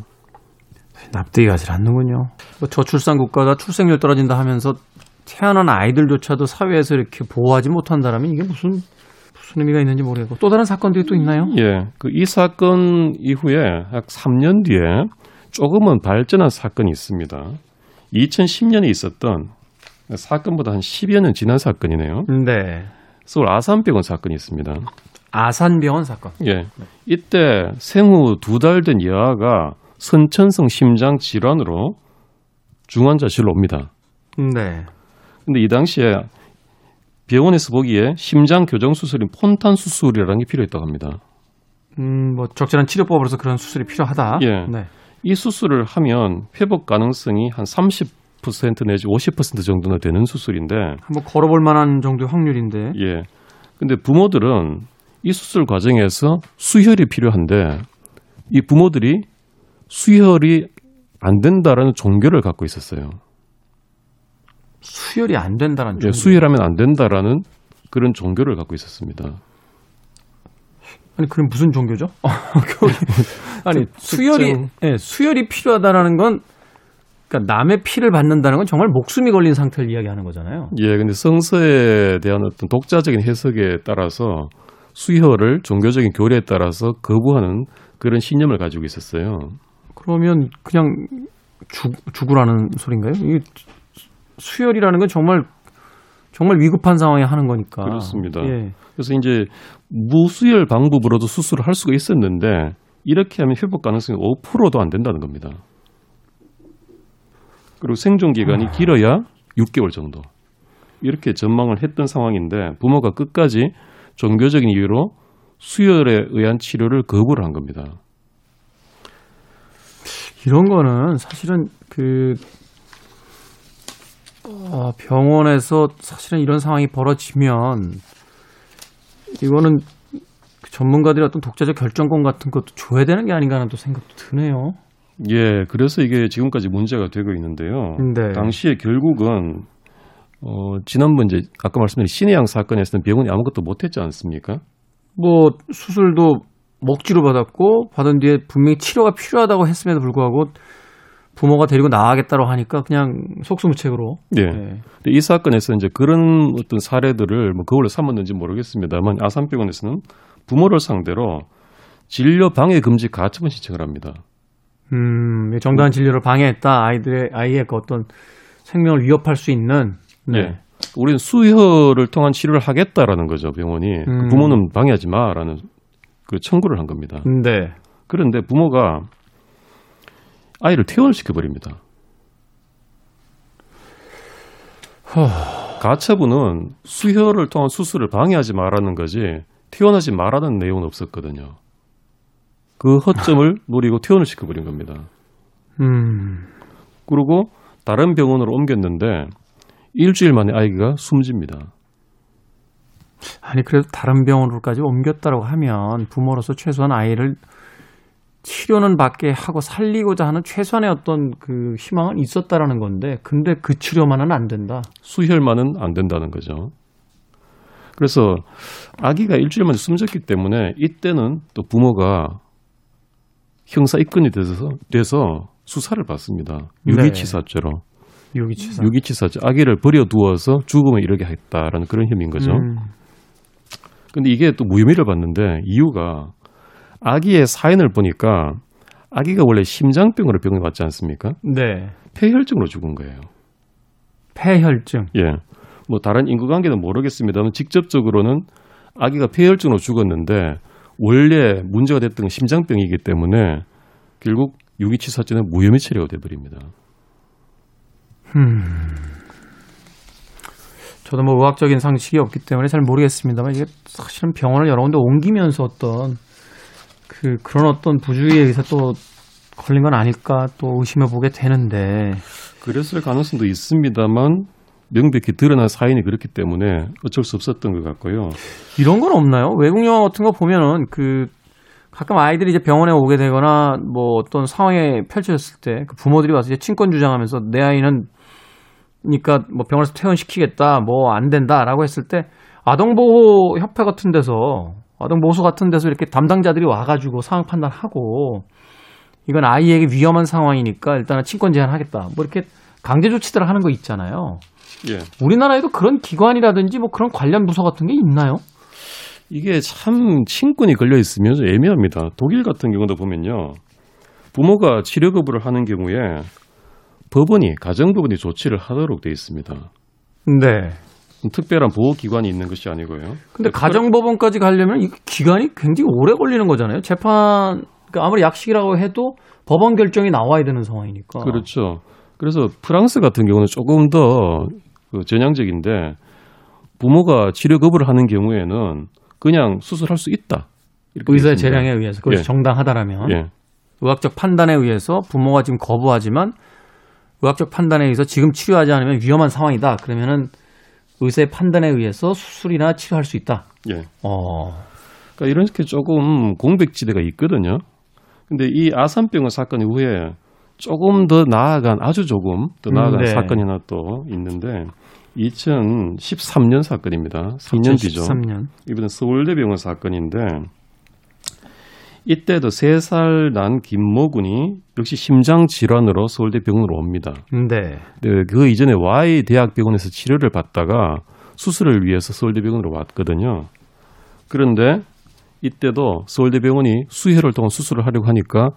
납득이 가지 않는군요. 뭐 저출산 국가다 출생률 떨어진다 하면서 태어난 아이들조차도 사회에서 이렇게 보호하지 못한다라면 이게 무슨 무슨 의미가 있는지 모르겠고 또 다른 사건들이 또 있나요? 예, 그 이 사건 이후에 약 3년 뒤에 조금은 발전한 사건이 있습니다. 2010년에 있었던 사건보다 한 10여 년 지난 사건이네요. 네. 서울 아산병원 사건이 있습니다. 아산병원 사건. 예, 이때 생후 두 달 된 여아가 선천성 심장 질환으로 중환자실로 옵니다. 네. 근데 이 당시에 병원에서 보기에 심장 교정 수술인 폰탄 수술이라는 게 필요했다고 합니다. 음, 뭐 적절한 치료법으로서 그런 수술이 필요하다. 예. 네. 이 수술을 하면 회복 가능성이 한 30% 내지 50% 정도나 되는 수술인데, 한번 걸어볼 만한 정도의 확률인데. 예. 근데 부모들은 이 수술 과정에서 수혈이 필요한데, 이 부모들이 수혈이 안 된다라는 종교를 갖고 있었어요. 수혈이 안 된다는 예, 점. 수혈하면 안 된다라는 그런 종교를 갖고 있었습니다. 아니 그럼 무슨 종교죠? 거기- 아니 수혈이 예, 수혈이 필요하다라는 건 그러니까 남의 피를 받는다는 건 정말 목숨이 걸린 상태를 이야기하는 거잖아요. 예, 근데 성서에 대한 어떤 독자적인 해석에 따라서 수혈을 종교적인 교리에 따라서 거부하는 그런 신념을 가지고 있었어요. 그러면 그냥 죽, 죽으라는 소린가요? 이 수혈이라는 건 정말 정말 위급한 상황에 하는 거니까. 그렇습니다. 예. 그래서 이제 무수혈 방법으로도 수술을 할 수가 있었는데 이렇게 하면 회복 가능성이 5%도 안 된다는 겁니다. 그리고 생존 기간이 길어야 6개월 정도. 이렇게 전망을 했던 상황인데 부모가 끝까지 종교적인 이유로 수혈에 의한 치료를 거부를 한 겁니다. 이런 거는 사실은 그 어, 병원에서 사실은 이런 상황이 벌어지면 이거는 그 전문가들의 어떤 독자적 결정권 같은 것도 줘야 되는 게 아닌가 하는 또 생각도 드네요. 예, 그래서 이게 지금까지 문제가 되고 있는데요. 네. 당시에 결국은 어, 지난번 이제 아까 말씀드린 신의양 사건에서는 병원이 아무것도 못했지 않습니까? 뭐 수술도 먹지로 받았고 받은 뒤에 분명히 치료가 필요하다고 했음에도 불구하고 부모가 데리고 나가겠다고 하니까 그냥 속수무책으로 예. 예. 이 사건에서 이제 그런 어떤 사례들을 뭐 거울로 삼았는지 모르겠습니다만 아산병원에서는 부모를 상대로 진료 방해 금지 가처분 신청을 합니다. 음, 정당한 진료를 방해했다. 아이들의 아이의 그 어떤 생명을 위협할 수 있는 네. 예. 우리는 수혈을 통한 치료를 하겠다라는 거죠, 병원이. 그 음. 부모는 방해하지 마라는 그 청구를 한 겁니다. 네. 그런데 부모가 아이를 퇴원을 시켜 버립니다. 가처분은 수혈을 통한 수술을 방해하지 말라는 거지 퇴원하지 말라는 내용은 없었거든요. 그 허점을 노리고 퇴원을 시켜버린 겁니다. 음. 그리고 다른 병원으로 옮겼는데 일주일 만에 아이가 숨집니다. 아니 그래도 다른 병원으로까지 옮겼다고 하면 부모로서 최소한 아이를 치료는 받게 하고 살리고자 하는 최소한의 어떤 그 희망은 있었다라는 건데 근데 그 치료만은 안 된다. 수혈만은 안 된다는 거죠. 그래서 아기가 일주일 만에 숨졌기 때문에 이때는 또 부모가 형사 입건이 돼서, 돼서 수사를 받습니다. 네. 유기치사죄로. 유기치사. 유기치사죄. 아기를 버려두어서 죽음에 이르게 했다라는 그런 혐의인 거죠. 음. 근데 이게 또 무혐의를 받는데 이유가 아기의 사인을 보니까 아기가 원래 심장병으로 병을 왔지 않습니까? 네. 폐혈증으로 죽은 거예요. 폐혈증. 예. 뭐 다른 인과관계는 모르겠습니다만 직접적으로는 아기가 폐혈증으로 죽었는데 원래 문제가 됐던 건 심장병이기 때문에 결국 유기치사죄는 무혐의 처리가 돼버립니다. 저도 뭐 의학적인 상식이 없기 때문에 잘 모르겠습니다만 이게 사실은 병원을 여러 군데 옮기면서 어떤 그 그런 어떤 부주의에 의해서 또 걸린 건 아닐까 또 의심해 보게 되는데 그랬을 가능성도 있습니다만 명백히 드러난 사인이 그렇기 때문에 어쩔 수 없었던 것 같고요. 이런 건 없나요? 외국 영화 같은 거 보면은 그 가끔 아이들이 이제 병원에 오게 되거나 뭐 어떤 상황에 펼쳐졌을 때 그 부모들이 와서 이제 친권 주장하면서 내 아이는 그러니까 뭐 병원에서 퇴원시키겠다 뭐 안 된다라고 했을 때 아동보호 협회 같은 데서 아동보호소 같은 데서 이렇게 담당자들이 와가지고 상황 판단하고 이건 아이에게 위험한 상황이니까 일단은 친권 제한하겠다 뭐 이렇게 강제 조치들을 하는 거 있잖아요. 예. 우리나라에도 그런 기관이라든지 뭐 그런 관련 부서 같은 게 있나요? 이게 참 친권이 걸려 있으면 좀 애매합니다. 독일 같은 경우도 보면요. 부모가 치료 거부를 하는 경우에 법원이 가정법원이 조치를 하도록 돼 있습니다. 네. 특별한 보호 기관이 있는 것이 아니고요. 근데 가정법원까지 가려면 이 기간이 굉장히 오래 걸리는 거잖아요. 재판 그러니까 아무리 약식이라고 해도 법원 결정이 나와야 되는 상황이니까. 그렇죠. 그래서 프랑스 같은 경우는 조금 더그 전향적인데 부모가 치료 거부를 하는 경우에는 그냥 수술할 수 있다. 의사의. 재량에 의해서 그것이 예. 정당하다라면 예. 의학적 판단에 의해서 부모가 지금 거부하지만 의학적 판단에 의해서 지금 치료하지 않으면 위험한 상황이다. 그러면은 의사의 판단에 의해서 수술이나 치료할 수 있다. 예. 어. 그러니까 이런 게 조금 공백지대가 있거든요. 근데 이 아산병원 사건 이후에 조금 더 나아간 아주 조금 더 나아간 음, 네. 사건이 하나 또 있는데 2013년 사건입니다. 3년 뒤죠. 13년. 이번엔 서울대병원 사건인데 이때도 3살 난 김모군이 역시 심장 질환으로 서울대 병원으로 옵니다. 네. 네, 그 이전에 Y 대학병원에서 치료를 받다가 수술을 위해서 서울대 병원으로 왔거든요. 그런데 이때도 서울대 병원이 수혈을 통한 수술을 하려고 하니까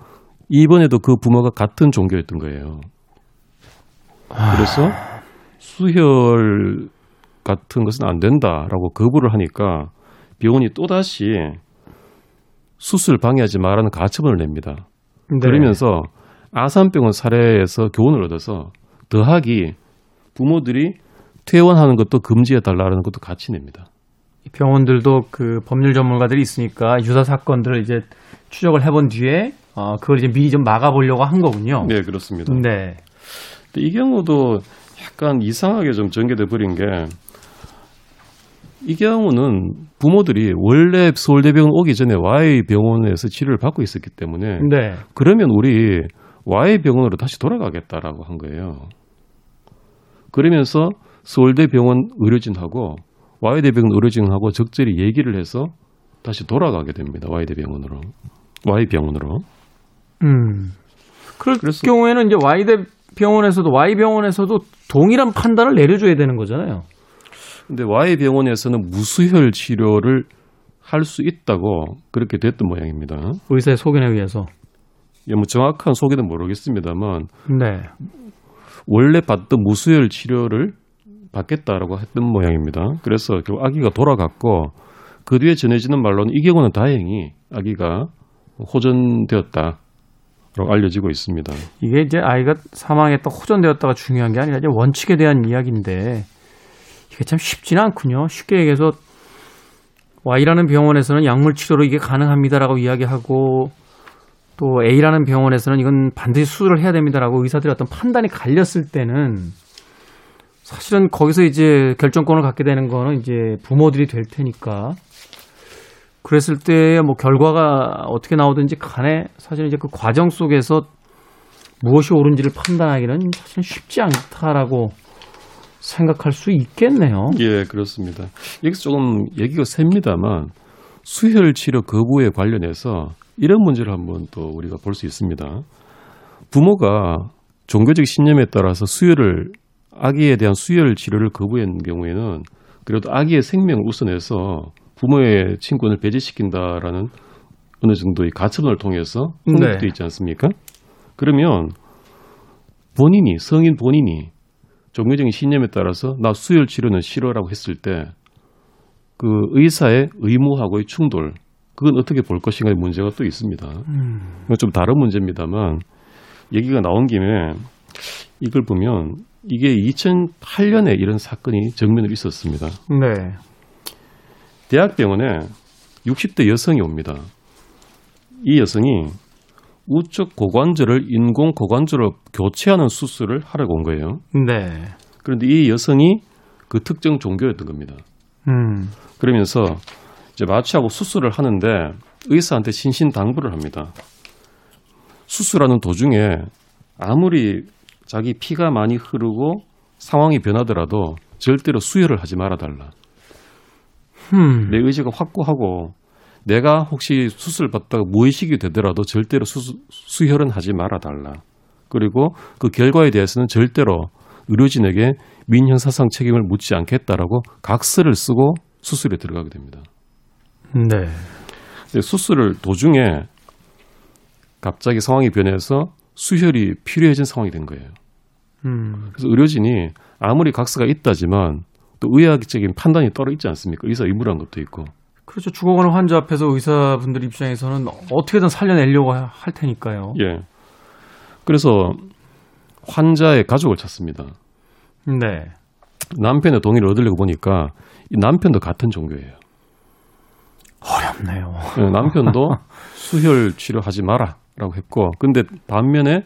이번에도 그 부모가 같은 종교였던 거예요. 그래서 수혈 같은 것은 안 된다라고 거부를 하니까 병원이 또다시 수술 방해하지 말라는 가처분을 냅니다. 네. 그러면서 아산병원 사례에서 교훈을 얻어서 더하기 부모들이 퇴원하는 것도 금지해 달라는 것도 같이 냅니다. 병원들도 그 법률 전문가들이 있으니까 유사 사건들을 이제 추적을 해본 뒤에 어, 그걸 이제 미리 좀 막아보려고 한 거군요. 네, 그렇습니다. 네. 근데 이 경우도 약간 이상하게 좀 전개돼 버린 게 이 경우는 부모들이 원래 서울대병원 오기 전에 Y병원에서 치료를 받고 있었기 때문에 네. 그러면 우리 Y병원으로 다시 돌아가겠다라고 한 거예요. 그러면서 서울대병원 의료진하고 Y대병원 의료진하고 적절히 얘기를 해서 다시 돌아가게 됩니다. Y대병원으로. Y병원으로. 음. 그럴 그래서- 경우에는 이제 Y대 병원에서도 Y 병원에서도 동일한 판단을 내려줘야 되는 거잖아요. 근데 Y병원에서는 무수혈 치료를 할 수 있다고 그렇게 됐던 모양입니다. 의사의 소견에 의해서. 예, 뭐 정확한 소개는 모르겠습니다만 네. 원래 받던 무수혈 치료를 받겠다라고 했던 모양입니다. 그래서 결국 아기가 돌아갔고 그 뒤에 전해지는 말로는 이 경우는 다행히 아기가 호전되었다 라고 알려지고 있습니다. 이게 이제 아이가 사망했다 호전되었다가 중요한 게 아니라 이제 원칙에 대한 이야기인데 이게 참 쉽지는 않군요. 쉽게 얘기해서 Y라는 병원에서는 약물 치료로 이게 가능합니다라고 이야기하고 또 A라는 병원에서는 이건 반드시 수술을 해야 됩니다라고 의사들의 어떤 판단이 갈렸을 때는 사실은 거기서 이제 결정권을 갖게 되는 거는 이제 부모들이 될 테니까 그랬을 때 뭐 결과가 어떻게 나오든지 간에 사실 이제 그 과정 속에서 무엇이 옳은지를 판단하기는 사실은 쉽지 않다라고 생각할 수 있겠네요. 예, 그렇습니다. 여기서 조금 얘기가 셉니다만 수혈 치료 거부에 관련해서 이런 문제를 한번 또 우리가 볼 수 있습니다. 부모가 종교적 신념에 따라서 수혈을 아기에 대한 수혈 치료를 거부한 경우에는 그래도 아기의 생명을 우선해서 부모의 친권을 배제시킨다라는 어느 정도의 가처분을 통해서 네. 성립돼 있지 않습니까? 그러면 본인이 성인 본인이 종교적인 신념에 따라서 나 수혈 치료는 싫어라고 했을 때 그 의사의 의무하고의 충돌 그건 어떻게 볼 것인가의 문제가 또 있습니다. 이건 좀 다른 문제입니다만 얘기가 나온 김에 이걸 보면 이게 2008년에 이런 사건이 정면으로 있었습니다. 네. 대학병원에 60대 여성이 옵니다. 이 여성이 우측 고관절을 인공 고관절로 교체하는 수술을 하려고 온 거예요. 네. 그런데 이 여성이 그 특정 종교였던 겁니다. 음. 그러면서 이제 마취하고 수술을 하는데 의사한테 신신 당부를 합니다. 수술하는 도중에 아무리 자기 피가 많이 흐르고 상황이 변하더라도 절대로 수혈을 하지 말아달라. 음. 내 의지가 확고하고 내가 혹시 수술 받다가 무의식이 되더라도 절대로 수, 수혈은 하지 말아 달라. 그리고 그 결과에 대해서는 절대로 의료진에게 민형사상 책임을 묻지 않겠다라고 각서를 쓰고 수술에 들어가게 됩니다. 네. 수술을 도중에 갑자기 상황이 변해서 수혈이 필요해진 상황이 된 거예요. 음. 그래서 의료진이 아무리 각서가 있다지만 또 의학적인 판단이 따로 있지 않습니까? 의사 의무란 것도 있고. 그렇죠. 죽어가는 환자 앞에서 의사분들 입장에서는 어떻게든 살려내려고 하- 할 테니까요. 예. 그래서 환자의 가족을 찾습니다. 네. 남편의 동의를 얻으려고 보니까 이 남편도 같은 종교예요. 어렵네요. 예, 남편도 수혈 치료하지 마라라고 했고, 근데 반면에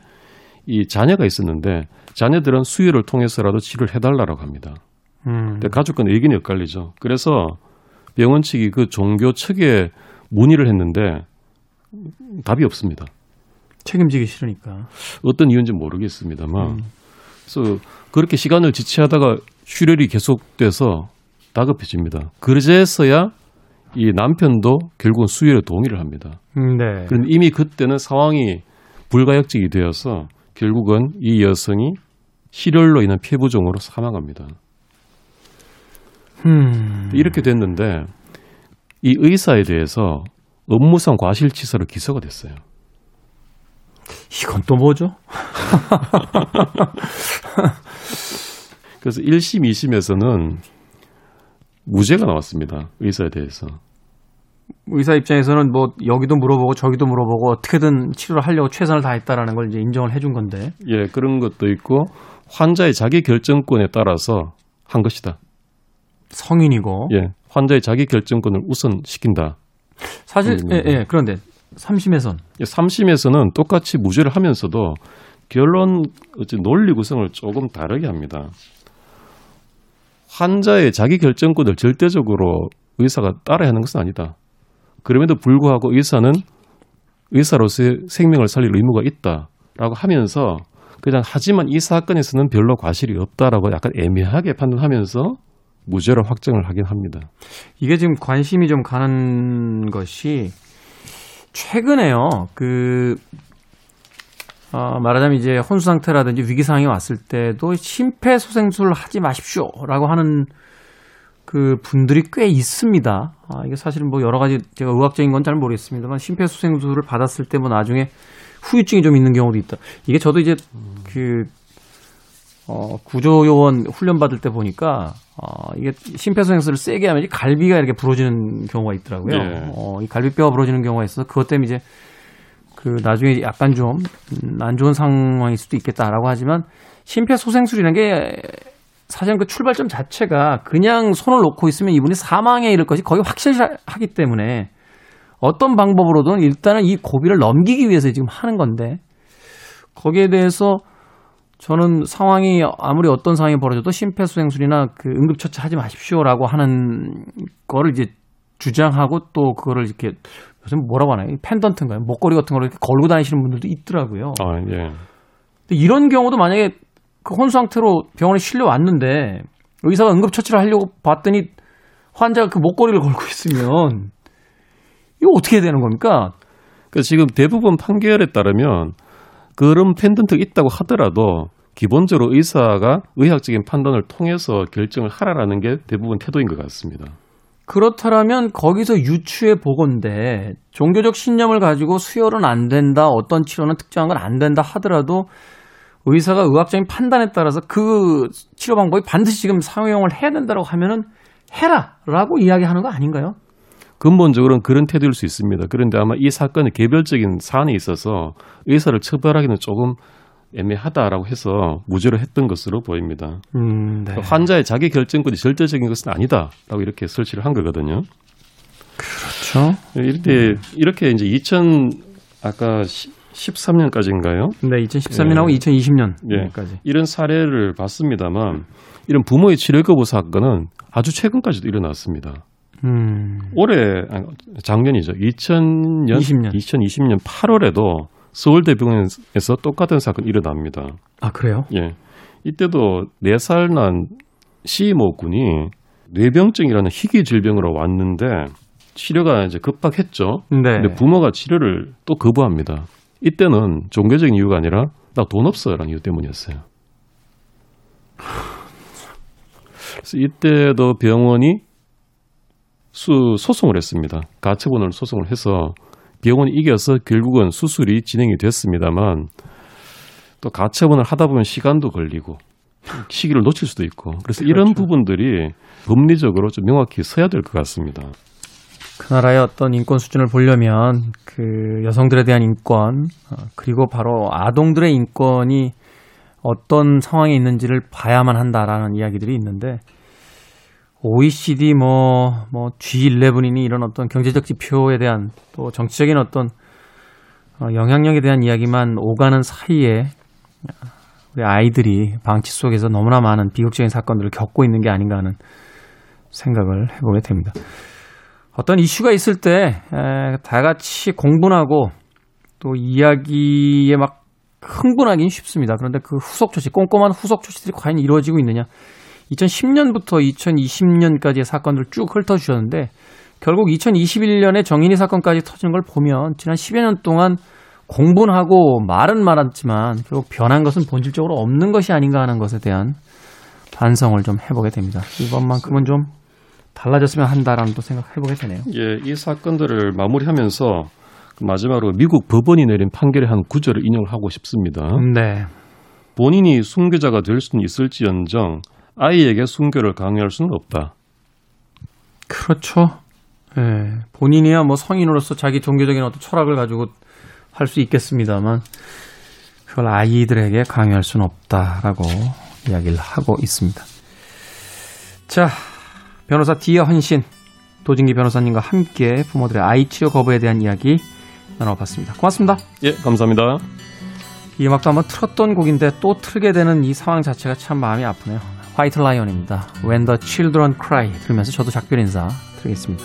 이 자녀가 있었는데 자녀들은 수혈을 통해서라도 치료를 해달라고 합니다. 음. 근데 가족 간 의견이 엇갈리죠. 그래서 병원 측이 그 종교 측에 문의를 했는데 답이 없습니다. 책임지기 싫으니까. 어떤 이유인지 모르겠습니다만 그래서 그렇게 시간을 지체하다가 출혈이 계속돼서 다급해집니다. 그제서야 이 남편도 결국은 수혈에 동의를 합니다. 음, 네. 그런데 이미 그때는 상황이 불가역적이 되어서 결국은 이 여성이 실혈로 인한 폐부종으로 사망합니다. 음. 이렇게 됐는데 이 의사에 대해서 업무상 과실치사로 기소가 됐어요. 이건 또 뭐죠? 그래서 1심, 2심에서는 무죄가 나왔습니다. 의사에 대해서. 의사 입장에서는 뭐 여기도 물어보고 저기도 물어보고 어떻게든 치료를 하려고 최선을 다했다라는 걸 이제 인정을 해준 건데. 예, 그런 것도 있고 환자의 자기 결정권에 따라서 한 것이다. 성인이고. 예, 환자의 자기 결정권을 우선시킨다. 사실 음. 예, 예. 그런데 3심에선 3심에서는 똑같이 무죄를 하면서도 결론 논리 구성을 조금 다르게 합니다. 환자의 자기 결정권을 절대적으로 의사가 따라야 하는 것은 아니다. 그럼에도 불구하고 의사는 의사로서의 생명을 살릴 의무가 있다라고 하면서 그냥 하지만 이 사건에서는 별로 과실이 없다라고 약간 애매하게 판단하면서 무죄로 확정을 하긴 합니다. 이게 지금 관심이 좀 가는 것이 최근에요. 그 어, 말하자면 이제 혼수 상태라든지 위기 상황이 왔을 때도 심폐소생술을 하지 마십시오라고 하는 그 분들이 꽤 있습니다. 아, 이게 사실은 뭐 여러 가지 제가 의학적인 건 잘 모르겠습니다만 심폐소생술을 받았을 때 뭐 나중에 후유증이 좀 있는 경우도 있다. 이게 저도 이제 그 어, 구조요원 훈련 받을 때 보니까 어, 이게 심폐소생술을 세게 하면 이 갈비가 이렇게 부러지는 경우가 있더라고요. 예. 어, 이 갈비뼈가 부러지는 경우가 있어서 그것 때문에 이제 그 나중에 약간 좀 안 좋은 상황일 수도 있겠다라고 하지만 심폐소생술이라는 게 사실은 그 출발점 자체가 그냥 손을 놓고 있으면 이분이 사망에 이를 것이 거의 확실하기 때문에 어떤 방법으로든 일단은 이 고비를 넘기기 위해서 지금 하는 건데 거기에 대해서 저는 상황이 아무리 어떤 상황이 벌어져도 심폐소생술이나 그 응급처치 하지 마십시오라고 하는 거를 이제 주장하고 또 그거를 이렇게 요즘 뭐라고 하나요? 이 펜던트인가요? 목걸이 같은 거를 이렇게 걸고 다니시는 분들도 있더라고요. 아, 예. 근데 이런 경우도 만약에 그 혼수 상태로 병원에 실려 왔는데 의사가 응급처치를 하려고 봤더니 환자가 그 목걸이를 걸고 있으면 이거 어떻게 되는 겁니까? 그 지금 대부분 판결에 따르면 그런 펜던트가 있다고 하더라도 기본적으로 의사가 의학적인 판단을 통해서 결정을 하라라는 게 대부분 태도인 것 같습니다. 그렇다면 거기서 유추해 보건데 종교적 신념을 가지고 수혈은 안 된다, 어떤 치료는 특정한 건 안 된다 하더라도 의사가 의학적인 판단에 따라서 그 치료 방법이 반드시 지금 사용을 해야 된다고 하면은 해라라고 이야기하는 거 아닌가요? 근본적으로는 그런 태도일 수 있습니다. 그런데 아마 이 사건의 개별적인 사안에 있어서 의사를 처벌하기는 조금 애매하다라고 해서 무죄로 했던 것으로 보입니다. 음, 네. 환자의 자기 결정권이 절대적인 것은 아니다라고 이렇게 설치를 한 거거든요. 그렇죠. 이렇게 이렇게 이제 2000 아까 13년까지인가요? 네, 2013년하고 예. 2020년까지. 이런 사례를 봤습니다만 이런 부모의 치료 거부 사건은 아주 최근까지도 일어났습니다. 음, 올해 아니, 작년이죠. 2000년 20년. 2020년 8월에도 서울대병원에서 똑같은 사건이 일어납니다. 아 그래요? 예. 이때도 4살 난 시모 군이 뇌병증이라는 희귀 질병으로 왔는데 치료가 이제 급박했죠. 네. 근데 부모가 치료를 또 거부합니다. 이때는 종교적인 이유가 아니라 나 돈 없어라는 이유 때문이었어요. 그래서 이때도 병원이 수 소송을 했습니다. 가처분을 소송을 해서 병원이 이겨서 결국은 수술이 진행이 됐습니다만 또 가처분을 하다 보면 시간도 걸리고 시기를 놓칠 수도 있고 그래서 이런 그렇죠. 부분들이 법리적으로 좀 명확히 서야 될 것 같습니다. 그 나라의 어떤 인권 수준을 보려면 그 여성들에 대한 인권 어, 그리고 바로 아동들의 인권이 어떤 상황에 있는지를 봐야만 한다라는 이야기들이 있는데 OECD 뭐, 뭐 G11이니 이런 어떤 경제적 지표에 대한 또 정치적인 어떤 어, 영향력에 대한 이야기만 오가는 사이에 우리 아이들이 방치 속에서 너무나 많은 비극적인 사건들을 겪고 있는 게 아닌가 하는 생각을 해보게 됩니다. 어떤 이슈가 있을 때 다 같이 공분하고 또 이야기에 막 흥분하기는 쉽습니다. 그런데 그 후속 조치, 꼼꼼한 후속 조치들이 과연 이루어지고 있느냐? 2010년부터 2020년까지의 사건들을 쭉 훑어주셨는데 결국 2021년에 정인이 사건까지 터지는 걸 보면 지난 10여 년 동안 공분하고 말은 많았지만 결국 변한 것은 본질적으로 없는 것이 아닌가 하는 것에 대한 반성을 좀 해보게 됩니다. 이번만큼은 좀 달라졌으면 한다라는 또 생각해보게 되네요. 예, 이 사건들을 마무리하면서 그 마지막으로 미국 법원이 내린 판결의 한 구절을 인용을 하고 싶습니다. 네. 본인이 순교자가 될 수는 있을지언정 아이에게 순교를 강요할 수는 없다. 그렇죠. 예. 본인이야 뭐 성인으로서 자기 종교적인 어떤 철학을 가지고 할 수 있겠습니다만 그걸 아이들에게 강요할 수는 없다라고 이야기를 하고 있습니다. 자, 변호사 D의 헌신 도진기 변호사님과 함께 부모들의 아이 치료 거부에 대한 이야기 나눠봤습니다. 고맙습니다. 예, 감사합니다. 이 음악도 한번 틀었던 곡인데 또 틀게 되는 이 상황 자체가 참 마음이 아프네요. White Lion입니다. When the Children Cry 들으면서 저도 작별 인사 드리겠습니다.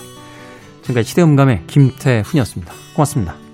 지금까지 시대음감의 김태훈이었습니다. 고맙습니다.